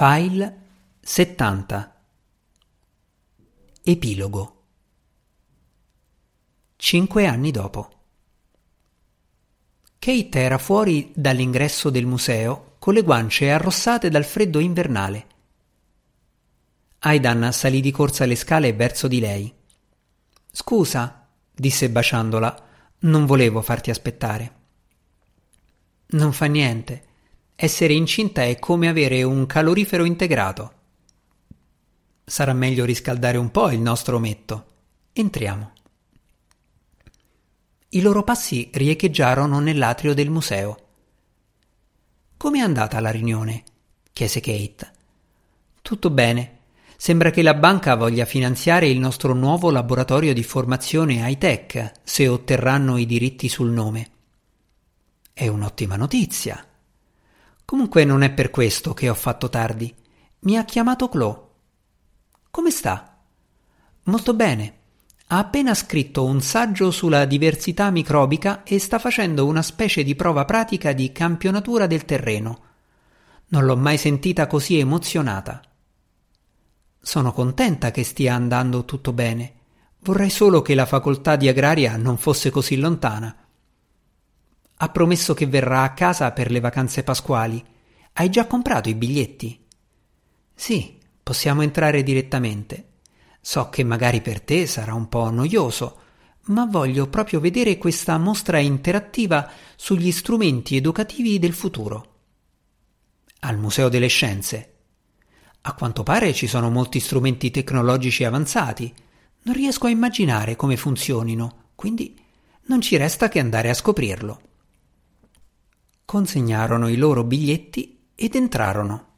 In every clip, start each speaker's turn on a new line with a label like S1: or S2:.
S1: File 70 Epilogo Cinque anni dopo Kate era fuori dall'ingresso del museo con le guance arrossate dal freddo invernale. Aidan salì di corsa le scale verso di lei. Scusa, disse baciandola, non volevo farti aspettare. Non fa niente. Essere incinta è come avere un calorifero integrato. Sarà meglio riscaldare un po' il nostro ometto. Entriamo. I loro passi riecheggiarono nell'atrio del museo. Com'è andata la riunione? chiese Kate. Tutto bene. Sembra che la banca voglia finanziare il nostro nuovo laboratorio di formazione high-tech se otterranno i diritti sul nome. È un'ottima notizia. Comunque non è per questo che ho fatto tardi. Mi ha chiamato Chloe. Come sta? Molto bene. Ha appena scritto un saggio sulla diversità microbica e sta facendo una specie di prova pratica di campionatura del terreno. Non l'ho mai sentita così emozionata. Sono contenta che stia andando tutto bene. Vorrei solo che la facoltà di agraria non fosse così lontana. Ha promesso che verrà a casa per le vacanze pasquali. Hai già comprato i biglietti? Sì, possiamo entrare direttamente. So che magari per te sarà un po' noioso, ma voglio proprio vedere questa mostra interattiva sugli strumenti educativi del futuro. Al Museo delle Scienze. A quanto pare ci sono molti strumenti tecnologici avanzati. Non riesco a immaginare come funzionino, quindi non ci resta che andare a scoprirlo consegnarono i loro biglietti ed entrarono.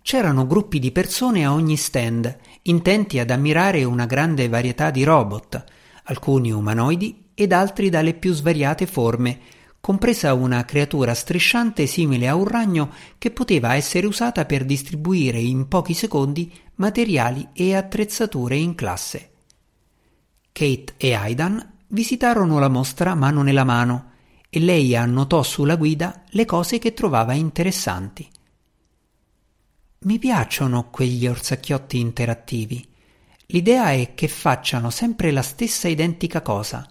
S1: C'erano gruppi di persone a ogni stand, intenti ad ammirare una grande varietà di robot, alcuni umanoidi ed altri dalle più svariate forme, compresa una creatura strisciante simile a un ragno che poteva essere usata per distribuire in pochi secondi materiali e attrezzature in classe. Kate e Aidan visitarono la mostra mano nella mano e lei annotò sulla guida le cose che trovava interessanti. Mi piacciono quegli orsacchiotti interattivi. L'idea è che facciano sempre la stessa identica cosa.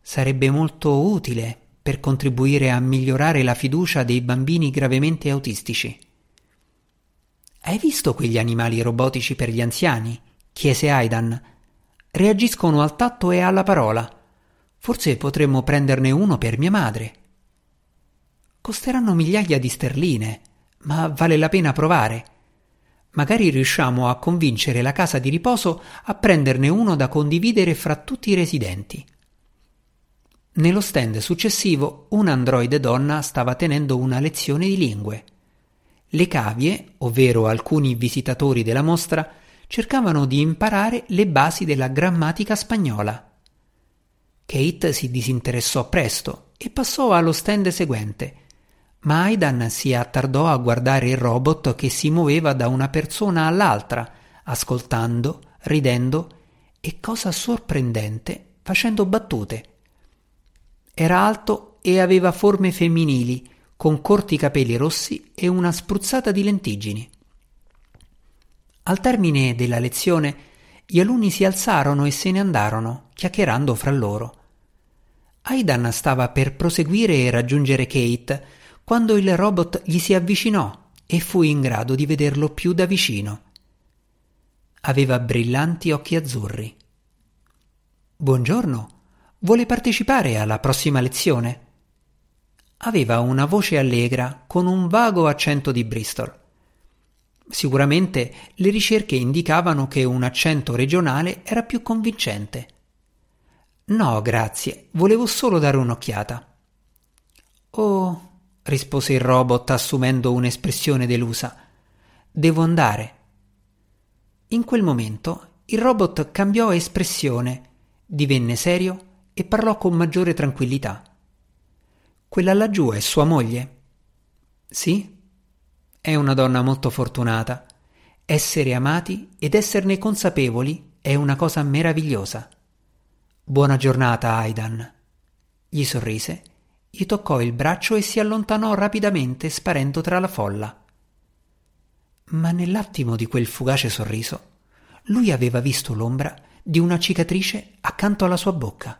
S1: Sarebbe molto utile per contribuire a migliorare la fiducia dei bambini gravemente autistici. Hai visto quegli animali robotici per gli anziani? chiese Aidan. Reagiscono al tatto e alla parola. Forse potremmo prenderne uno per mia madre. Costeranno migliaia di sterline, ma vale la pena provare. Magari riusciamo a convincere la casa di riposo a prenderne uno da condividere fra tutti i residenti. Nello stand successivo un androide donna stava tenendo una lezione di lingue. Le cavie, ovvero alcuni visitatori della mostra, cercavano di imparare le basi della grammatica spagnola. Kate si disinteressò presto e passò allo stand seguente, ma Aidan si attardò a guardare il robot che si muoveva da una persona all'altra, ascoltando, ridendo e, cosa sorprendente, facendo battute. Era alto e aveva forme femminili, con corti capelli rossi e una spruzzata di lentiggini. Al termine della lezione gli alunni si alzarono e se ne andarono, chiacchierando fra loro. Aidan stava per proseguire e raggiungere Kate quando il robot gli si avvicinò e fu in grado di vederlo più da vicino. Aveva brillanti occhi azzurri. Buongiorno, vuole partecipare alla prossima lezione? Aveva una voce allegra con un vago accento di Bristol. Sicuramente le ricerche indicavano che un accento regionale era più convincente. No, grazie, volevo solo dare un'occhiata. Oh, rispose il robot assumendo un'espressione delusa. Devo andare. In quel momento il robot cambiò espressione, divenne serio e parlò con maggiore tranquillità. Quella laggiù è sua moglie? Sì, è una donna molto fortunata. Essere amati ed esserne consapevoli è una cosa meravigliosa. Buona giornata, Aidan. Gli sorrise, gli toccò il braccio e si allontanò rapidamente sparendo tra la folla. Ma nell'attimo di quel fugace sorriso, lui aveva visto l'ombra di una cicatrice accanto alla sua bocca.